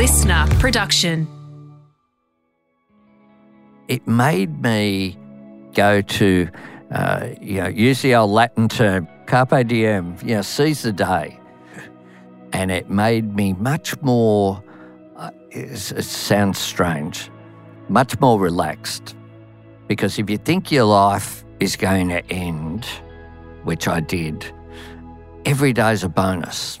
LiSTNR production. It made me go to, uh, you know, use the old Latin term, carpe diem, you know, seize the day. And it made me much more, uh, it, it sounds strange, much more relaxed. Because if you think your life is going to end, which I did, every day's a bonus.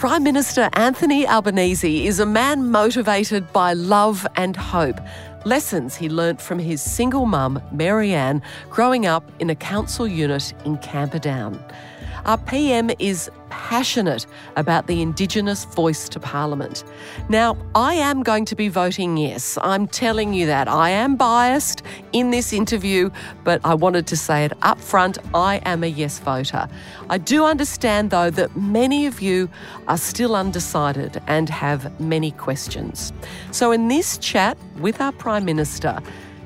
Prime Minister Anthony Albanese is a man motivated by love and hope. Lessons he learnt from his single mum, Maryanne, growing up in a council unit in Camperdown. Our PM is passionate about the Indigenous voice to Parliament. Now, I am going to be voting yes. I'm telling you that. I am biased in this interview, but I wanted to say it up front. I am a yes voter. I do understand, though, that many of you are still undecided and have many questions. So, in this chat with our Prime Minister,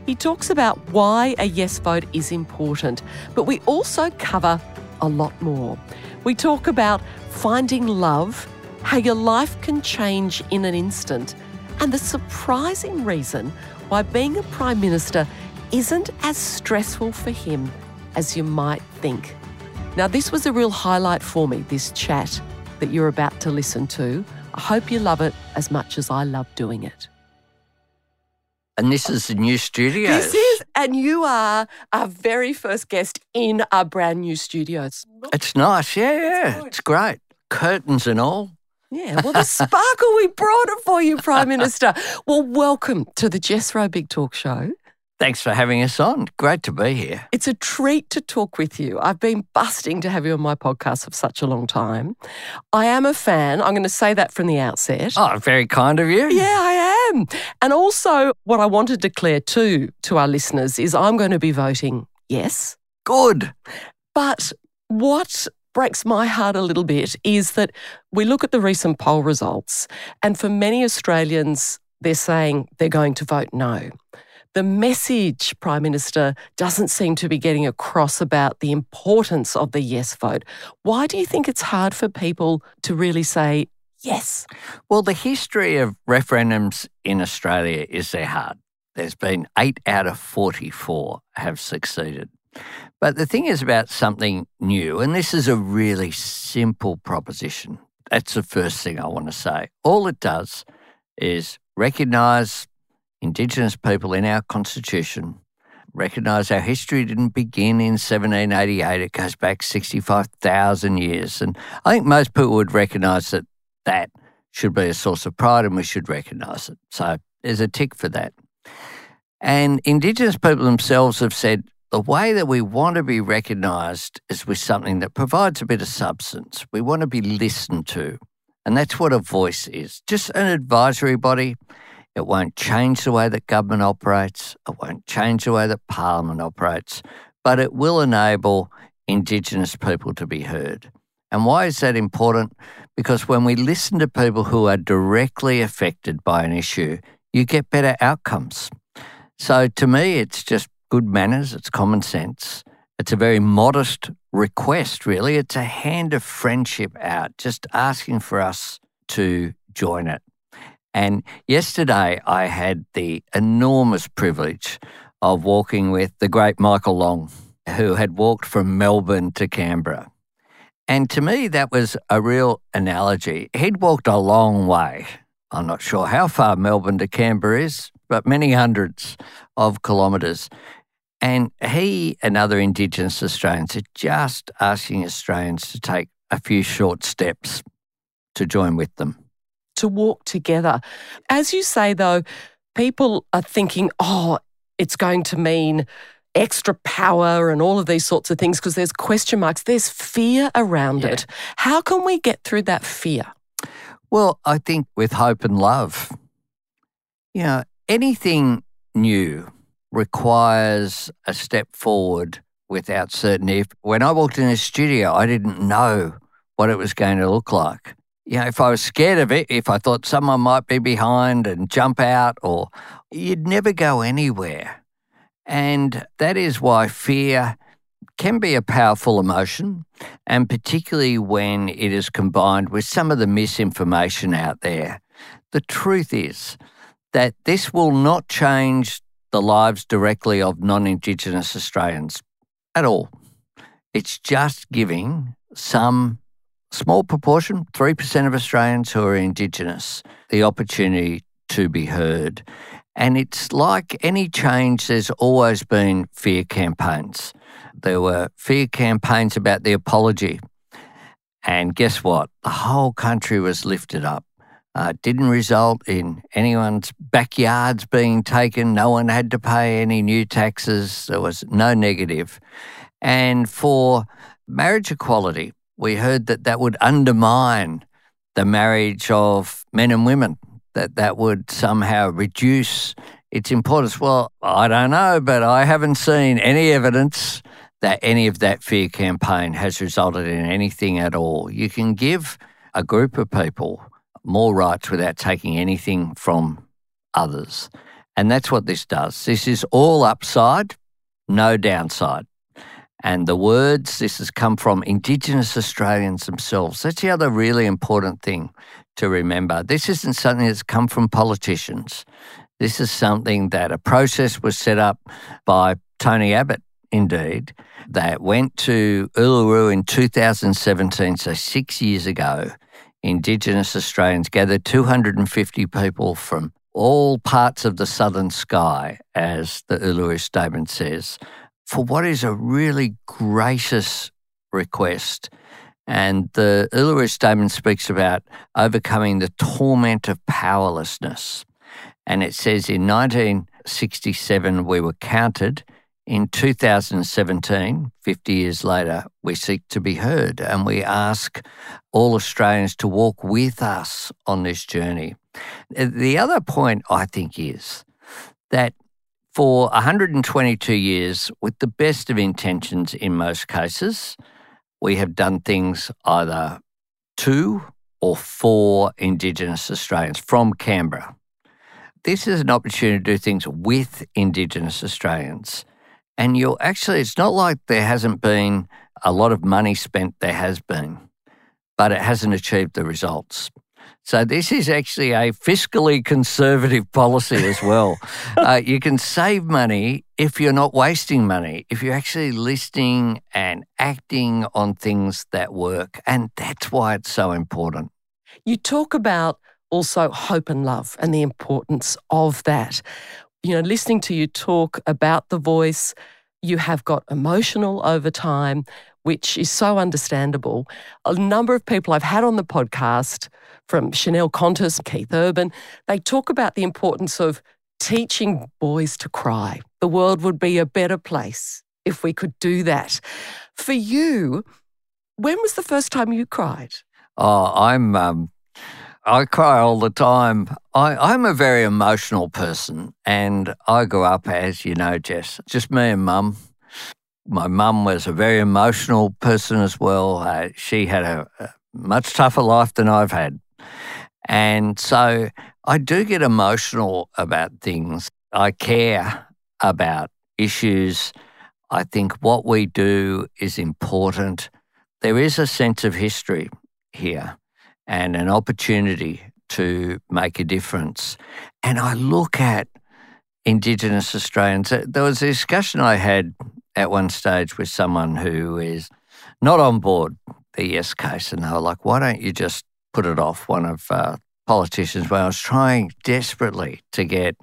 he talks about why a yes vote is important, but we also cover a lot more. We talk about finding love, how your life can change in an instant, and the surprising reason why being a Prime Minister isn't as stressful for him as you might think. Now, this was a real highlight for me, this chat that you're about to listen to. I hope you love it as much as I love doing it. And this is the new studio. This is, and you are our very first guest in our brand new studios. It's nice. Yeah, yeah. It's great. Curtains and all. Yeah, well, the sparkle, we brought it for you, Prime Minister. Well, welcome to the Jess Rowe Big Talk Show. Thanks for having us on. Great to be here. It's a treat to talk with you. I've been busting to have you on my podcast for such a long time. I am a fan. I'm going to say that from the outset. Oh, very kind of you. Yeah, I am. And also, what I want to declare too to our listeners is I'm going to be voting yes. Good. But what breaks my heart a little bit is that we look at the recent poll results, and for many Australians, they're saying they're going to vote no. The message, Prime Minister, doesn't seem to be getting across about the importance of the yes vote. Why do you think it's hard for people to really say yes? Well, the history of referendums in Australia is they're hard. There's been eight out of 44 have succeeded. But the thing is about something new, and this is a really simple proposition. That's the first thing I want to say. All it does is recognise Indigenous people in our Constitution, recognise our history didn't begin in 1788, it goes back 65,000 years. And I think most people would recognise that that should be a source of pride and we should recognise it. So there's a tick for that. And Indigenous people themselves have said the way that we want to be recognised is with something that provides a bit of substance. We want to be listened to. And that's what a voice is just an advisory body. It won't change the way that government operates, it won't change the way that Parliament operates, but it will enable Indigenous people to be heard. And why is that important? Because when we listen to people who are directly affected by an issue, you get better outcomes. So to me, it's just good manners, it's common sense. It's a very modest request, really. It's a hand of friendship out, just asking for us to join it. And yesterday, I had the enormous privilege of walking with the great Michael Long, who had walked from Melbourne to Canberra. And to me, that was a real analogy. He'd walked a long way. I'm not sure how far Melbourne to Canberra is, but many hundreds of kilometres. And he and other Indigenous Australians are just asking Australians to take a few short steps to join with them. To walk together. As you say, though, people are thinking, oh, it's going to mean extra power and all of these sorts of things because there's question marks, there's fear around Yeah. it. How can we get through that fear? Well, I think with hope and love, you know, anything new requires a step forward without certainty. When I walked in the studio, I didn't know what it was going to look like. You know, if I was scared of it, if I thought someone might be behind and jump out, or you'd never go anywhere. And that is why fear can be a powerful emotion, and particularly when it is combined with some of the misinformation out there. The truth is that this will not change the lives directly of non Indigenous Australians at all. It's just giving some small proportion, 3% of Australians who are Indigenous, the opportunity to be heard. And it's like any change, there's always been fear campaigns. There were fear campaigns about the apology. And guess what? The whole country was lifted up. Uh, didn't result in anyone's backyards being taken. No one had to pay any new taxes. There was no negative. And for marriage equality, we heard that that would undermine the marriage of men and women, that that would somehow reduce its importance. Well, I don't know, but I haven't seen any evidence that any of that fear campaign has resulted in anything at all. You can give a group of people more rights without taking anything from others. And that's what this does. This is all upside, no downside. And the words, this has come from Indigenous Australians themselves. That's the other really important thing to remember. This isn't something that's come from politicians. This is something that a process was set up by Tony Abbott, indeed, that went to Uluru in 2017, so six years ago. Indigenous Australians gathered 250 people from all parts of the southern sky, as the Uluru Statement says, for what is a really gracious request. And the Uluru Statement speaks about overcoming the torment of powerlessness. And it says in 1967, we were counted. In 2017, 50 years later, we seek to be heard and we ask all Australians to walk with us on this journey. The other point I think is that for 122 years, with the best of intentions in most cases, we have done things either to or for Indigenous Australians from Canberra. This is an opportunity to do things with Indigenous Australians. And you'll actually, it's not like there hasn't been a lot of money spent, there has been, but it hasn't achieved the results. So this is actually a fiscally conservative policy as well. uh, you can save money if you're not wasting money, if you're actually listening and acting on things that work. And that's why it's so important. You talk about also hope and love and the importance of that. You know, listening to you talk about the voice, you have got emotional over time, which is so understandable. A number of people I've had on the podcast from Chanel Contos, Keith Urban, they talk about the importance of teaching boys to cry. The world would be a better place if we could do that. For you, when was the first time you cried? Oh, I'm. Um, I cry all the time. I, I'm a very emotional person, and I grew up, as you know, Jess, just me and mum. My mum was a very emotional person as well. Uh, she had a, a much tougher life than I've had. And so I do get emotional about things. I care about issues. I think what we do is important. There is a sense of history here and an opportunity to make a difference. And I look at Indigenous Australians. There was a discussion I had at one stage with someone who is not on board the yes case, and they were like, why don't you just put it off one of uh, politicians when I was trying desperately to get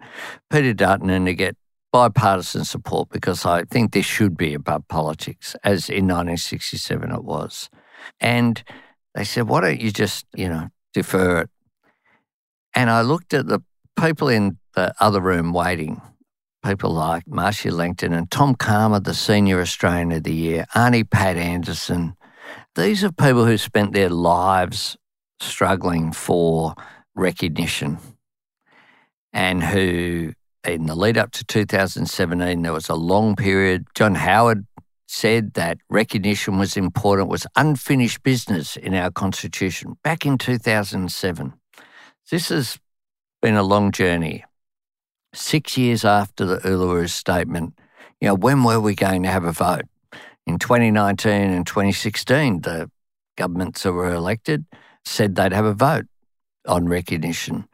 Peter Dutton and to get bipartisan support because I think this should be above politics, as in 1967 it was. And they said, why don't you just, you know, defer it? And I looked at the people in the other room waiting, people like Marcia Langton and Tom Calma, the Senior Australian of the Year, Auntie Pat Anderson. These are people who spent their lives struggling for recognition and who in the lead up to 2017, there was a long period. John Howard said that recognition was important, was unfinished business in our constitution back in 2007. This has been a long journey. Six years after the Uluru Statement, you know, when were we going to have a vote? In 2019 and 2016, the governments that were elected said they'd have a vote on recognition.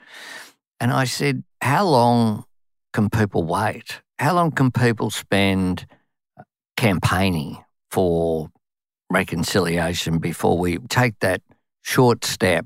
And I said, how long can people wait? How long can people spend campaigning for reconciliation before we take that short step?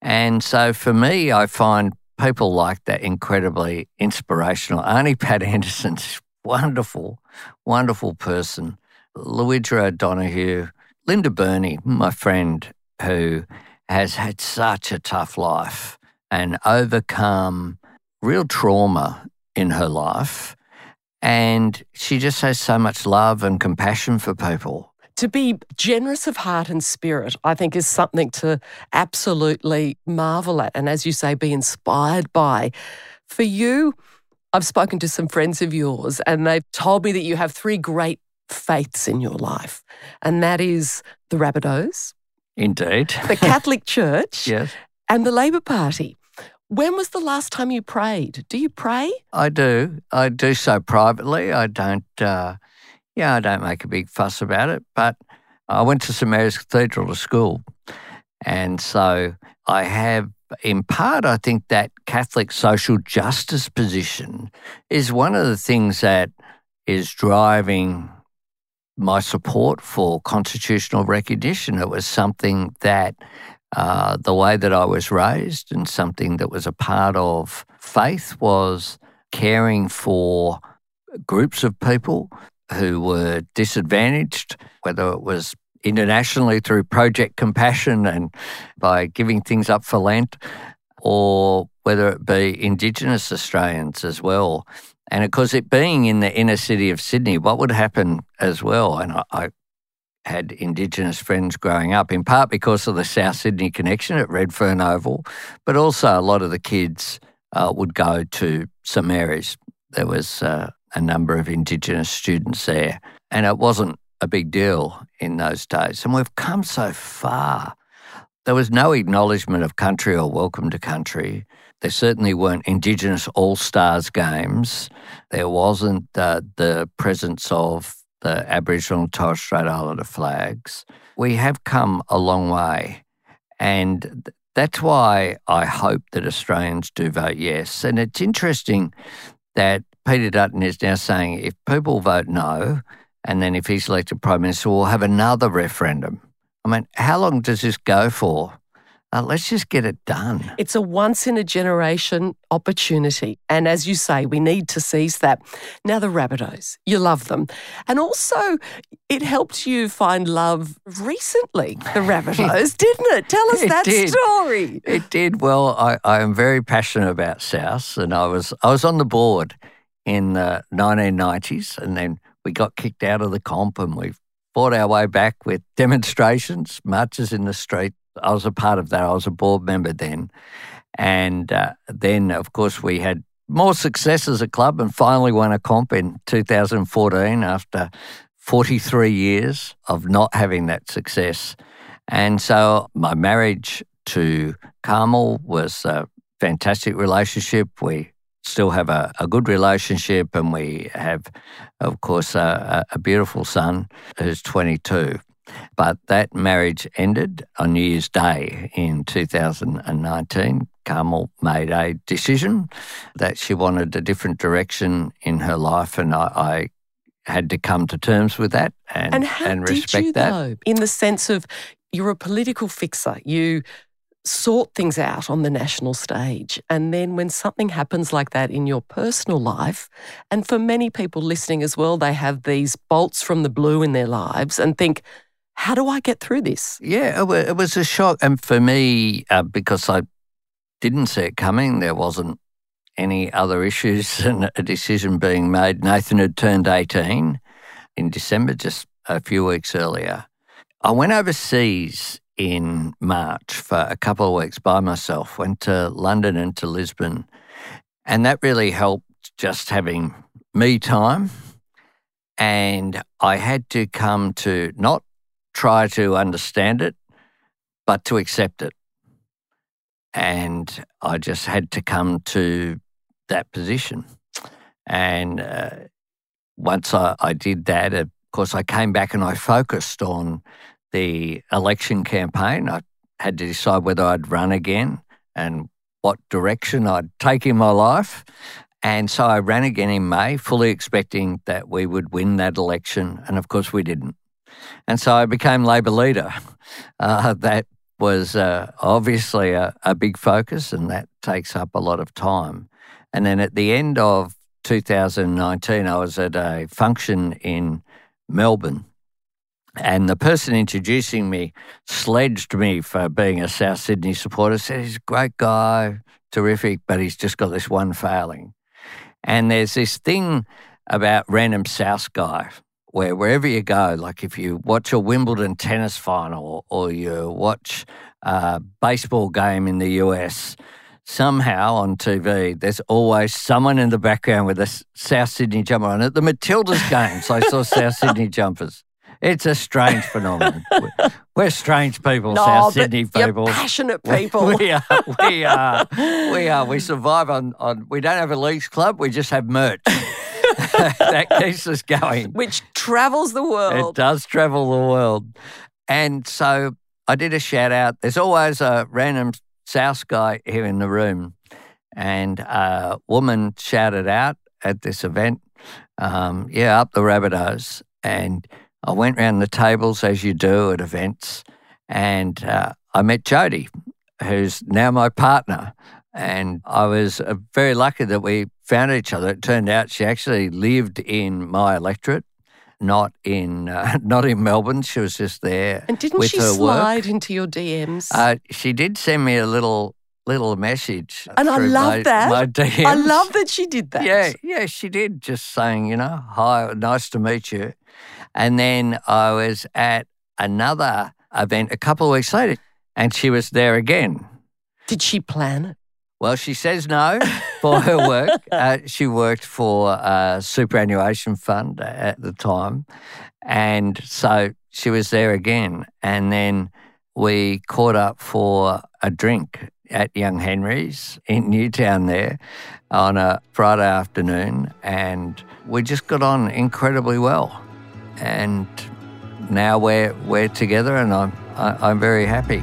And so for me, I find people like that incredibly inspirational. Auntie Pat Anderson's wonderful, wonderful person. Lowitja O'Donoghue, Linda Burney, my friend, who has had such a tough life and overcome real trauma in her life. And she just has so much love and compassion for people. To be generous of heart and spirit, I think, is something to absolutely marvel at. And as you say, be inspired by. For you, I've spoken to some friends of yours, and they've told me that you have three great faiths in your life, and that is the Rabbitohs, Indeed. the Catholic Church, yes. and the Labor Party. When was the last time you prayed? Do you pray? I do. I do so privately. I don't, uh, yeah, I don't make a big fuss about it. But I went to St Mary's Cathedral to school. And so I have, in part, I think that Catholic social justice position is one of the things that is driving my support for constitutional recognition. It was something that uh, the way that I was raised and something that was a part of faith was caring for groups of people who were disadvantaged, whether it was internationally through Project Compassion and by giving things up for Lent, or whether it be Indigenous Australians as well. And of course, it being in the inner city of Sydney, what would happen as well? And I, I had Indigenous friends growing up, in part because of the South Sydney connection at Redfern Oval, but also a lot of the kids uh, would go to St Mary's. There was uh, a number of Indigenous students there, and it wasn't a big deal in those days. And we've come so far. There was no acknowledgement of country or welcome to country. There certainly weren't Indigenous All Stars games. There wasn't uh, the presence of the Aboriginal and Torres Strait Islander flags. We have come a long way. And that's why I hope that Australians do vote yes. And it's interesting that Peter Dutton is now saying if people vote no, and then if he's elected Prime Minister, we'll have another referendum. I mean, how long does this go for? Uh, let's just get it done. It's a once in a generation opportunity. And as you say, we need to seize that. Now, the Rabbitohs, you love them. And also, it helped you find love recently, the Rabbitohs, didn't it? Tell us It that did. story. It did. Well, I, I am very passionate about South, and I was I was on the board in the 1990s, and then we got kicked out of the comp, and we fought our way back with demonstrations, marches in the street. I was a part of that. I was a board member then, and uh, then of course we had more success as a club, and finally won a comp in 2014 after 43 years of not having that success. And so my marriage to Carmel was a fantastic relationship. We still have a, a good relationship, and we have, of course, a, a beautiful son who's 22. But that marriage ended on New Year's Day in 2019. Carmel made a decision that she wanted a different direction in her life, and I, I had to come to terms with that and, And how and did respect you, that. though? In the sense of you're a political fixer. You sort things out on the national stage. And then when something happens like that in your personal life, and for many people listening as well, they have these bolts from the blue in their lives and think, how do I get through this? Yeah, it was a shock. And for me, uh, because I didn't see it coming, there wasn't any other issues and a decision being made. Nathan had turned 18 in December, just a few weeks earlier. I went overseas in March for a couple of weeks by myself, went to London and to Lisbon. And that really helped just having me time. And I had to come to not try to understand it, but to accept it. And I just had to come to that position. And uh, once I, I did that, of course, I came back and I focused on the election campaign. I had to decide whether I'd run again and what direction I'd take in my life. And so I ran again in May, fully expecting that we would win that election. And of course, we didn't. And so I became Labor leader. Uh, that was uh, obviously a, a big focus, and that takes up a lot of time. And then at the end of 2019, I was at a function in Melbourne. And the person introducing me sledged me for being a South Sydney supporter, said he's a great guy, terrific, but he's just got this one failing. And there's this thing about random South guy where wherever you go, like if you watch a Wimbledon tennis final or you watch a baseball game in the US, somehow on TV, there's always someone in the background with a South Sydney jumper on. At the Matildas games, I saw South Sydney jumpers. It's a strange phenomenon. We're strange people, No, South Sydney you're people. passionate people. We are, we are, we are. We survive on, on. We don't have a leagues club. We just have merch that keeps us going. which travels the world. It does travel the world. And so I did a shout out. There's always a random South guy here in the room. And a woman shouted out at this event, um, yeah, up the rabbit Rabbitohs. And I went round the tables as you do at events. And uh, I met Jodie, who's now my partner. And I was uh, very lucky that we found each other. It turned out she actually lived in my electorate, not in uh, not in Melbourne. She was just there and didn't she slide work. into your DMs? Uh, she did send me a little little message, And I love my, that. My DMs. I love that she did that. Yeah, yeah, she did. Just saying, you know, hi, nice to meet you. And then I was at another event a couple of weeks later, and she was there again. Did she plan it? Well, she says no for her work. Uh, she worked for a superannuation fund at the time. And so she was there again. And then we caught up for a drink at Young Henry's in Newtown there on a Friday afternoon. And we just got on incredibly well. And now we're, we're together and I'm, I, I'm very happy.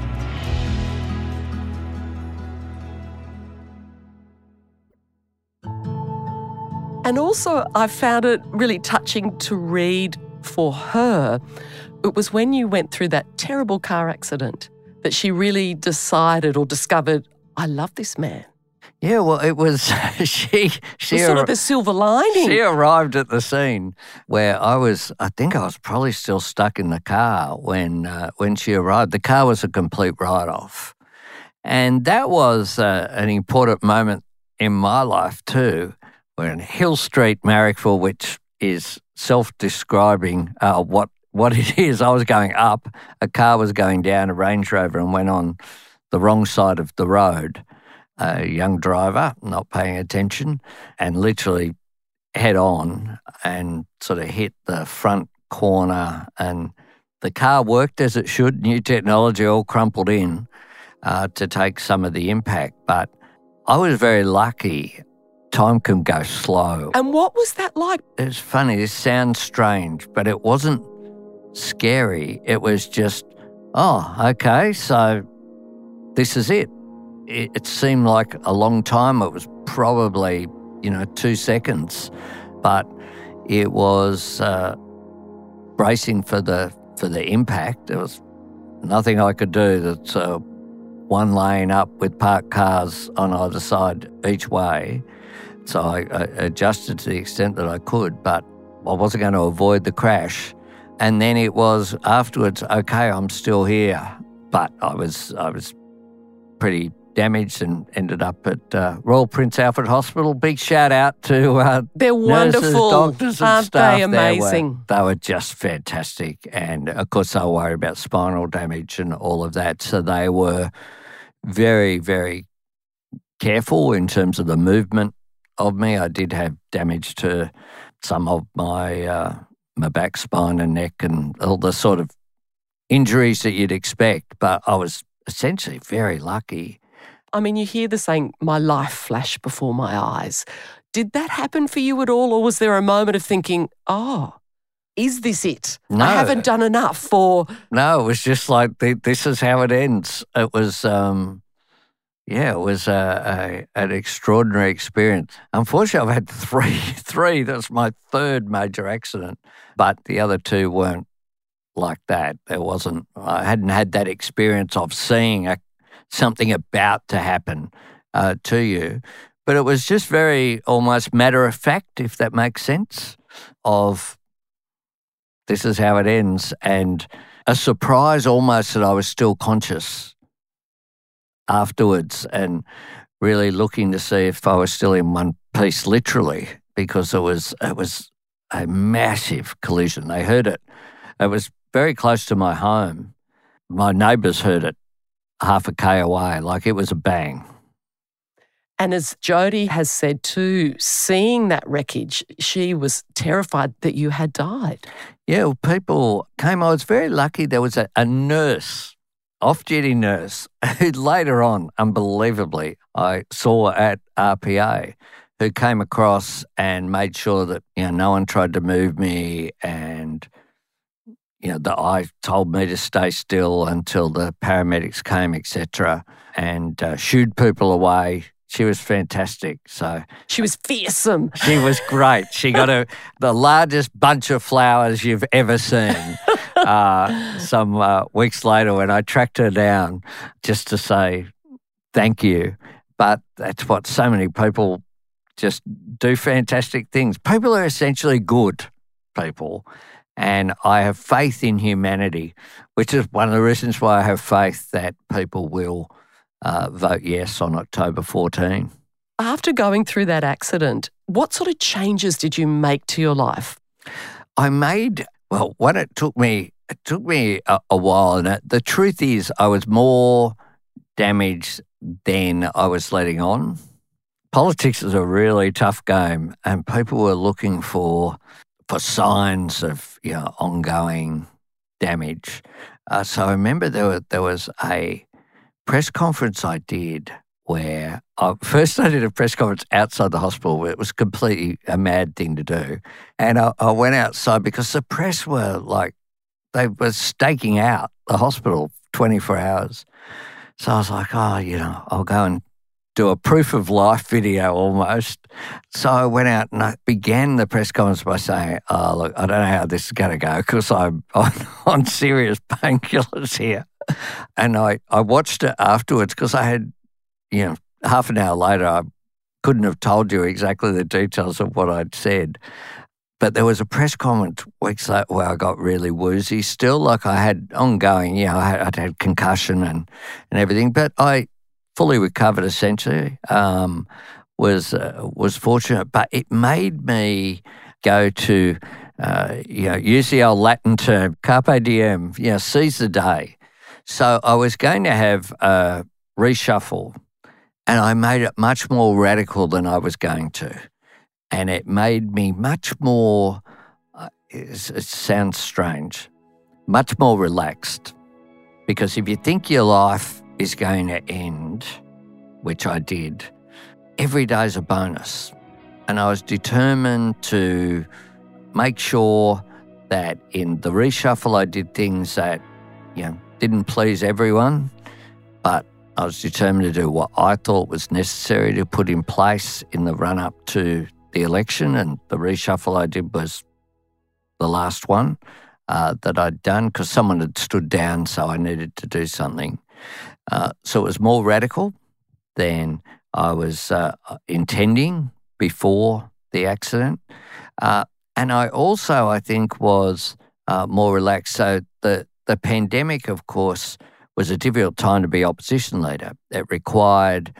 And also, I found it really touching to read for her. It was when you went through that terrible car accident that she really decided or discovered, I love this man. Yeah, well, it was she. She was sort arri- of the silver lining. She arrived at the scene where I was. I think I was probably still stuck in the car when uh, when she arrived. The car was a complete write-off, and that was uh, an important moment in my life too. We're in Hill Street, Marrickville, which is self-describing uh, what what it is. I was going up, a car was going down, a Range Rover, and went on the wrong side of the road. A young driver not paying attention and literally head on and sort of hit the front corner and the car worked as it should. New technology all crumpled in uh, to take some of the impact. But i was very lucky time can go slow and what was that like? it's funny this sounds strange but it wasn't scary it was just oh okay so this is it it, it seemed like a long time. It was probably, you know, two seconds, but it was uh, bracing for the for the impact. There was nothing I could do. That's uh, one lane up with parked cars on either side each way. So I, I adjusted to the extent that I could, but I wasn't going to avoid the crash. And then it was afterwards. Okay, I'm still here, but I was I was pretty damaged and ended up at uh, Royal Prince Alfred Hospital. Big shout out to uh, They're wonderful nurses, doctors, and Aren't staff. they amazing? They were, they were just fantastic, and of course they worried about spinal damage and all of that. So they were very, very careful in terms of the movement of me. I did have damage to some of my uh, my back, spine, and neck, and all the sort of injuries that you'd expect. But I was essentially very lucky. I mean, you hear the saying, "My life flashed before my eyes." Did that happen for you at all, or was there a moment of thinking, "Oh"? Is this it? No. I haven't done enough for. No, it was just like this is how it ends. It was, um, yeah, it was a, a, an extraordinary experience. Unfortunately, I've had three. Three. That's my third major accident, but the other two weren't like that. There wasn't. I hadn't had that experience of seeing a, something about to happen uh, to you, but it was just very almost matter of fact, if that makes sense. Of this is how it ends, and a surprise almost that I was still conscious afterwards and really looking to see if I was still in one piece, literally, because it was it was a massive collision. They heard it. It was very close to my home. My neighbours heard it half a k away, like it was a bang. And as Jodie has said too, seeing that wreckage, she was terrified that you had died. Yeah, well, people came. I was very lucky. There was a, a nurse off duty nurse who later on, unbelievably, I saw at RPA, who came across and made sure that, you know, no one tried to move me and, you know, the I told me to stay still until the paramedics came, etc., and uh, shooed people away. She was fantastic. So she was fearsome. She was great. She got a the largest bunch of flowers you've ever seen uh, some uh, weeks later when I tracked her down just to say thank you. But that's what so many people just do fantastic things. People are essentially good people. And I have faith in humanity, which is one of the reasons why I have faith that people will uh, vote yes on October 14. After going through that accident, what sort of changes did you make to your life? I made well, what it took me, it took me a, a while. And it, the truth is, I was more damaged than I was letting on. Politics is a really tough game, and people were looking for for signs of you know ongoing damage. Uh, so I remember there were, there was a press conference I did where I, first I did a press conference outside the hospital where it was completely a mad thing to do. And I, I went outside because the press were like, they were staking out the hospital 24 hours. So I was like, oh, you know, I'll go and do a proof of life video almost. So I went out and I began the press conference by saying, oh, look, I don't know how this is going to go because I'm on, serious painkillers here. And I, I watched it afterwards because I had you know, half an hour later, I couldn't have told you exactly the details of what I'd said. But there was a press conference weeks later where I got really woozy still. Like I had ongoing, you know, I had, I'd had concussion and, and everything, but I fully recovered essentially. Um, was uh, was fortunate, but it made me go to uh, you know use the old Latin term carpe diem, you know, seize the day. So I was going to have a reshuffle and I made it much more radical than I was going to. And it made me much more, uh, it sounds strange, much more relaxed. Because if you think your life is going to end, which I did, every day is a bonus. And I was determined to make sure that in the reshuffle, I did things that, you know, didn't please everyone, but I was determined to do what I thought was necessary to put in place in the run up to the election. And the reshuffle I did was the last one uh, that I'd done because someone had stood down, so I needed to do something. Uh, so it was more radical than I was uh, intending before the accident. Uh, and I also, I think, was uh, more relaxed. So the, the pandemic, of course, was a difficult time to be opposition leader. It required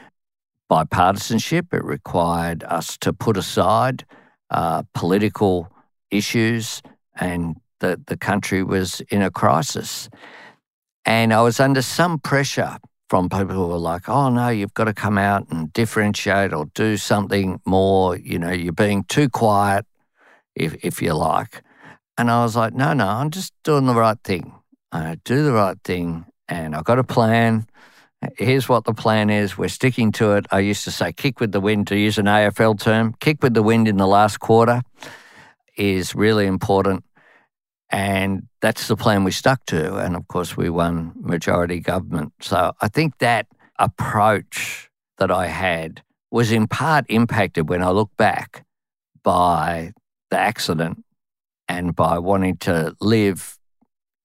bipartisanship, it required us to put aside uh, political issues, and the, the country was in a crisis. And I was under some pressure from people who were like, oh no, you've got to come out and differentiate or do something more. You know, you're being too quiet, if, if you like. And I was like, no, no, I'm just doing the right thing. I do the right thing and I've got a plan. Here's what the plan is. We're sticking to it. I used to say kick with the wind to use an AFL term. Kick with the wind in the last quarter is really important. And that's the plan we stuck to. And of course, we won majority government. So I think that approach that I had was in part impacted when I look back by the accident and by wanting to live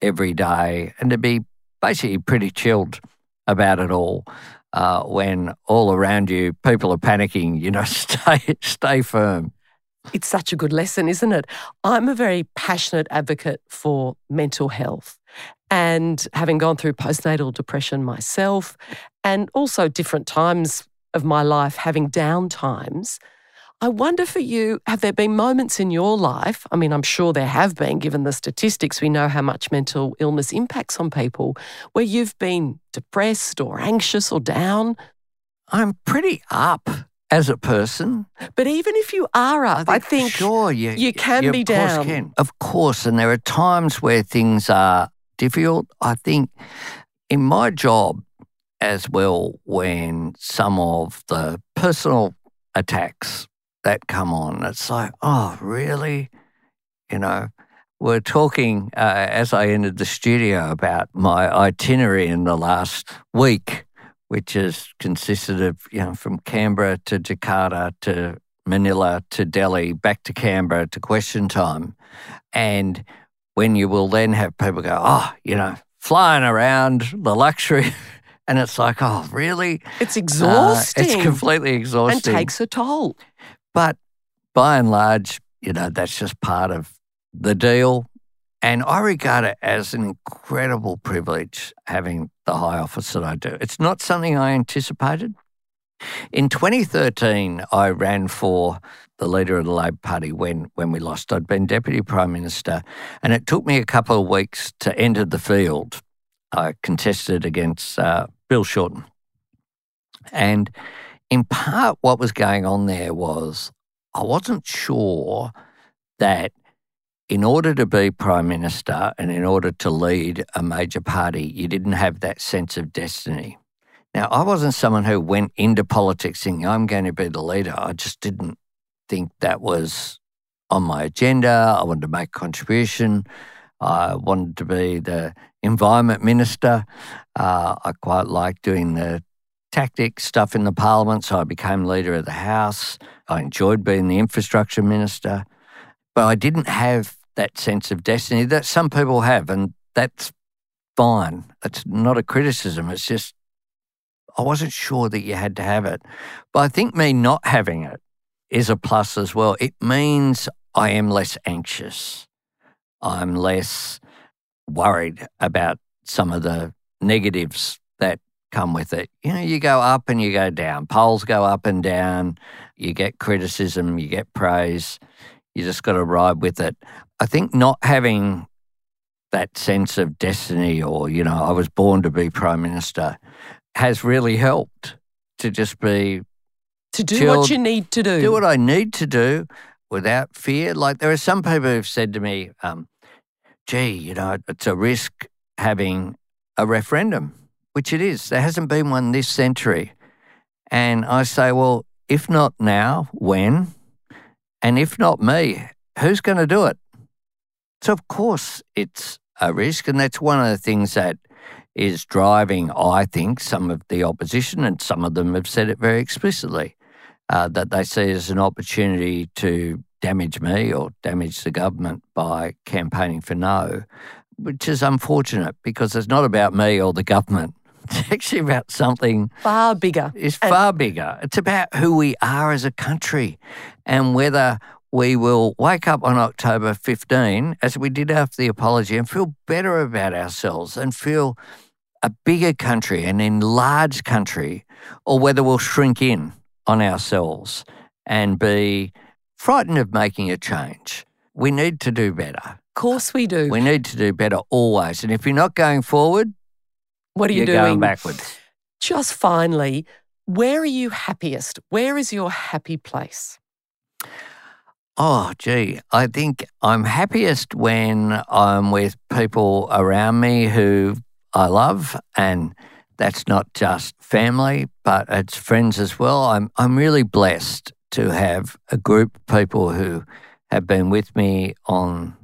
every day and to be basically pretty chilled about it all. Uh, when all around you people are panicking, you know, stay stay firm. It's such a good lesson, isn't it? I'm a very passionate advocate for mental health. And having gone through postnatal depression myself, and also different times of my life having down times, I wonder for you, have there been moments in your life? I mean, I'm sure there have been, given the statistics, we know how much mental illness impacts on people, where you've been depressed or anxious or down? I'm pretty up as a person. But even if you are up, I think, sure you, you can be down. Can. Of course, and there are times where things are difficult. I think in my job as well, when some of the personal attacks that come on, it's like, oh, really? You know, we're talking uh, as I entered the studio about my itinerary in the last week which has consisted of, you know, from Canberra to Jakarta to Manila to Delhi, back to Canberra to question time. And when you will then have people go, oh, you know, flying around the luxury. And it's like, oh, really? It's exhausting. Uh, it's completely exhausting. And takes a toll. But by and large, you know, that's just part of the deal. And I regard it as an incredible privilege having the high office that I do. It's not something I anticipated. In 2013, I ran for the leader of the Labor Party when, when we lost. I'd been Deputy Prime Minister, and it took me a couple of weeks to enter the field. I contested against uh, Bill Shorten. And in part, what was going on there was I wasn't sure that in order to be Prime Minister and in order to lead a major party, you didn't have that sense of destiny. Now, I wasn't someone who went into politics thinking I'm going to be the leader. I just didn't think that was on my agenda. I wanted to make a contribution. I wanted to be the environment minister. Uh, I quite liked doing the tactic stuff in the parliament, so I became leader of the House. I enjoyed being the infrastructure minister but I didn't have that sense of destiny that some people have, and that's fine. It's not a criticism. It's just I wasn't sure that you had to have it. But I think me not having it is a plus as well. It means I am less anxious. I'm less worried about some of the negatives that come with it. You know, you go up and you go down. Polls go up and down. You get criticism, you get praise. You just got to ride with it. I think not having that sense of destiny or, you know, I was born to be Prime Minister has really helped to just be. To do chilled, what you need to do. Do what I need to do without fear. Like there are some people who've said to me, um, gee, you know, it's a risk having a referendum, which it is. There hasn't been one this century. And I say, well, if not now, when? And if not me, who's going to do it? So, of course, it's a risk. And that's one of the things that is driving, I think, some of the opposition, and some of them have said it very explicitly, uh, that they see it as an opportunity to damage me or damage the government by campaigning for no, which is unfortunate because it's not about me or the government. It's actually about something far bigger. It's far bigger. It's about who we are as a country and whether we will wake up on October 15, as we did after the apology, and feel better about ourselves and feel a bigger country, an enlarged country, or whether we'll shrink in on ourselves and be frightened of making a change. We need to do better. Of course, we do. We need to do better always. And if you're not going forward, what are you you're doing? Going backwards. Just finally, where are you happiest? Where is your happy place? Oh, gee, I think I'm happiest when I'm with people around me who I love, and that's not just family, but it's friends as well. I'm I'm really blessed to have a group of people who have been with me on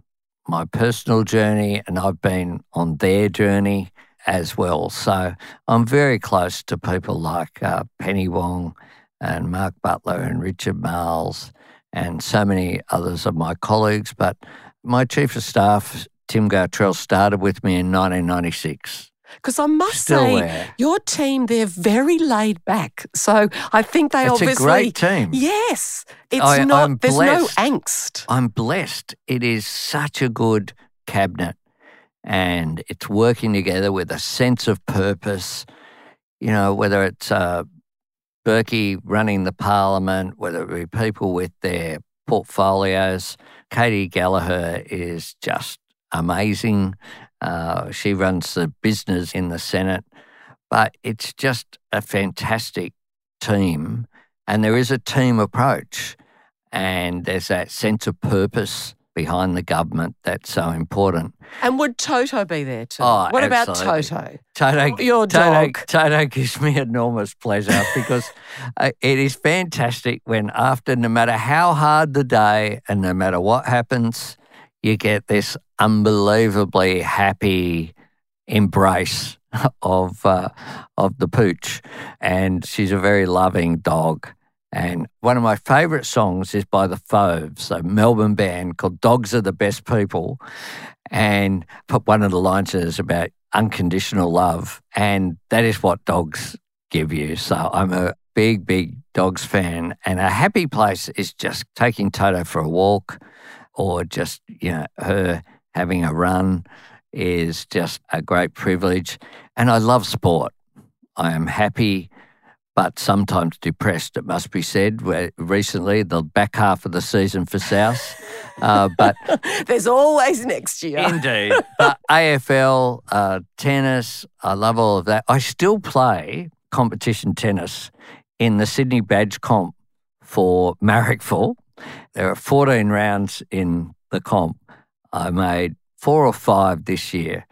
my personal journey, and I've been on their journey as well. So I'm very close to people like uh, Penny Wong and Mark Butler and Richard Marles and so many others of my colleagues. But my chief of staff, Tim Gartrell, started with me in 1996. Because I must Still say, there. your team, they're very laid back. So I think they It's obviously. a great team. Yes. It's I- not, I'm there's blessed. no angst. I'm blessed. It is such a good cabinet and it's working together with a sense of purpose. You know, whether it's uh, Berkey running the parliament, whether it be people with their portfolios. Katy Gallagher is just amazing. Uh, she runs the business in the Senate, but it's just a fantastic team. And there is a team approach, and there's that sense of purpose behind the government that's so important. And would Toto be there too? Oh, what about. Toto? Toto, Your Toto, dog. Toto gives me enormous pleasure because uh, it is fantastic when, after no matter how hard the day and no matter what happens, you get this unbelievably happy embrace of uh, of the pooch, and she's a very loving dog. And one of my favourite songs is by the Fauves, a Melbourne band called Dogs Are the Best People. And put one of the lines is about unconditional love. And that is what dogs give you. So I'm a big, big dogs fan. And a happy place is just taking Toto for a walk or just, you know, her having a run is just a great privilege. And I love sport. I am happy but sometimes depressed, it must be said. Where recently, the back half of the season for South. Uh, but There's always next year. indeed, but AFL, uh, tennis, I love all of that. I still play competition tennis in the Sydney Badge Comp for Marrickville. There are 14 rounds in the comp. I made four or five this year,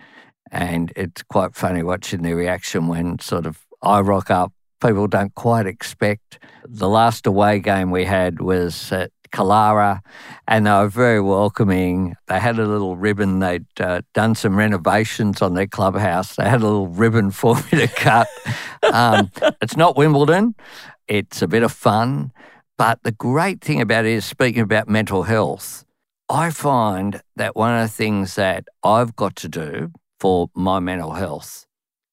and it's quite funny watching the reaction when sort of I rock up people don't quite expect. The last away game we had was at Killara, and they were very welcoming. They had a little ribbon. They'd uh, done some renovations on their clubhouse. They had a little ribbon for me to cut. Um, it's not Wimbledon. It's a bit of fun. But the great thing about it is, speaking about mental health, I find that one of the things that I've got to do for my mental health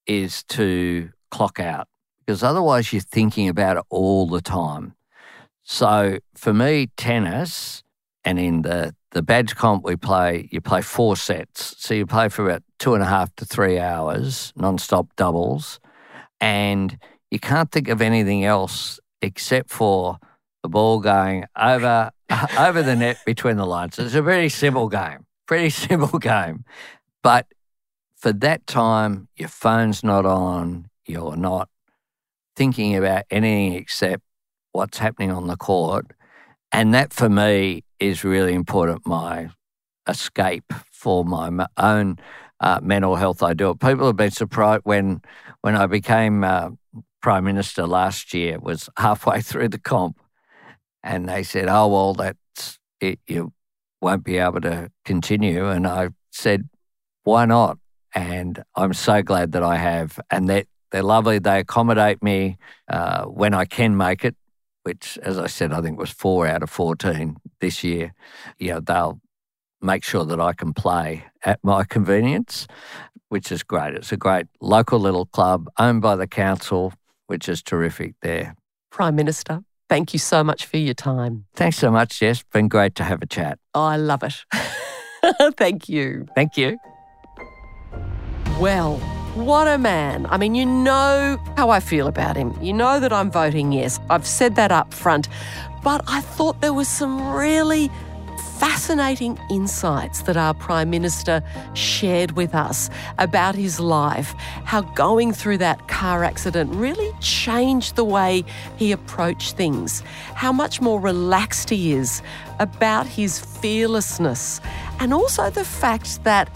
is to clock out because otherwise you're thinking about it all the time. So for me, tennis and in the the badge comp we play, you play four sets. So you play for about two and a half to three hours, non-stop doubles, and you can't think of anything else except for the ball going over over the net between the lines. It's a very simple game, pretty simple game, but for that time, your phone's not on, you're not thinking about anything except what's happening on the court. And that for me is really important, my escape for my own uh, mental health. I do it. People have been surprised when, when I became uh, Prime Minister last year, was halfway through the comp, and they said, oh, well, that's it. You won't be able to continue. And I said, why not? And I'm so glad that I have. And that they're lovely. They accommodate me uh, when I can make it, which, as I said, I think was four out of 14 this year. You know, they'll make sure that I can play at my convenience, which is great. It's a great local little club owned by the council, which is terrific there. Prime Minister, thank you so much for your time. Thanks so much, Jess. Been great to have a chat. Oh, I love it. thank you. Thank you. Well, what a man. I mean, you know how I feel about him. You know that I'm voting yes. I've said that up front. But I thought there was some really fascinating insights that our Prime Minister shared with us about his life, how going through that car accident really changed the way he approached things, how much more relaxed he is about his fearlessness, and also the fact that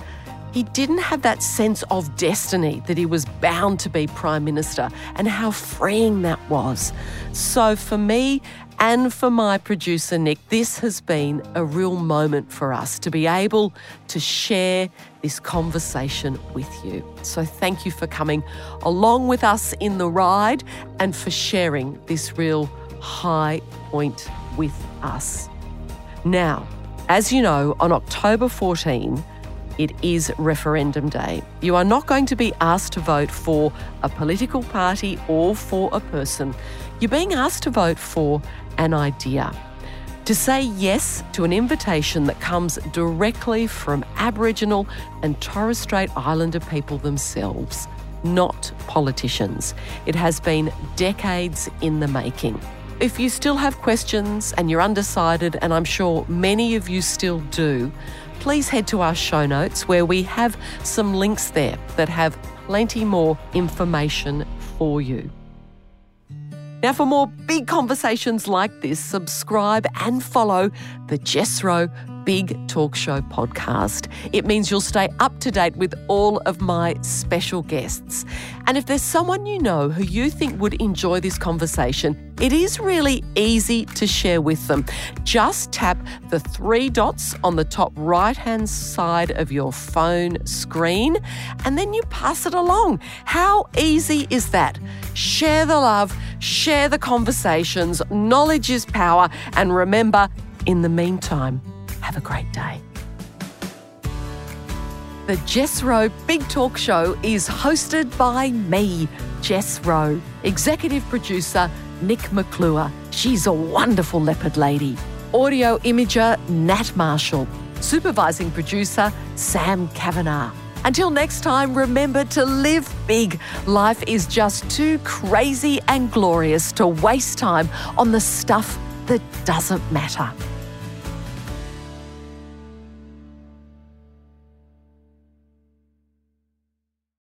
he didn't have that sense of destiny that he was bound to be Prime Minister and how freeing that was. So, for me and for my producer Nick, this has been a real moment for us to be able to share this conversation with you. So, thank you for coming along with us in the ride and for sharing this real high point with us. Now, as you know, on October 14, it is referendum day. You are not going to be asked to vote for a political party or for a person. You're being asked to vote for an idea. To say yes to an invitation that comes directly from Aboriginal and Torres Strait Islander people themselves, not politicians. It has been decades in the making. If you still have questions and you're undecided, and I'm sure many of you still do, please head to our show notes where we have some links there that have plenty more information for you. Now, for more big conversations like this, subscribe and follow the Jess Rowe Big Talk Show podcast. It means you'll stay up to date with all of my special guests. And if there's someone you know who you think would enjoy this conversation, it is really easy to share with them. Just tap the three dots on the top right hand side of your phone screen and then you pass it along. How easy is that? Share the love, share the conversations. Knowledge is power. And remember, in the meantime, have a great day. The Jess Rowe Big Talk Show is hosted by me, Jess Rowe, executive producer Nick McClure. She's a wonderful leopard lady. Audio imager Nat Marshall. Supervising producer Sam Kavanagh. Until next time, remember to live big. Life is just too crazy and glorious to waste time on the stuff that doesn't matter.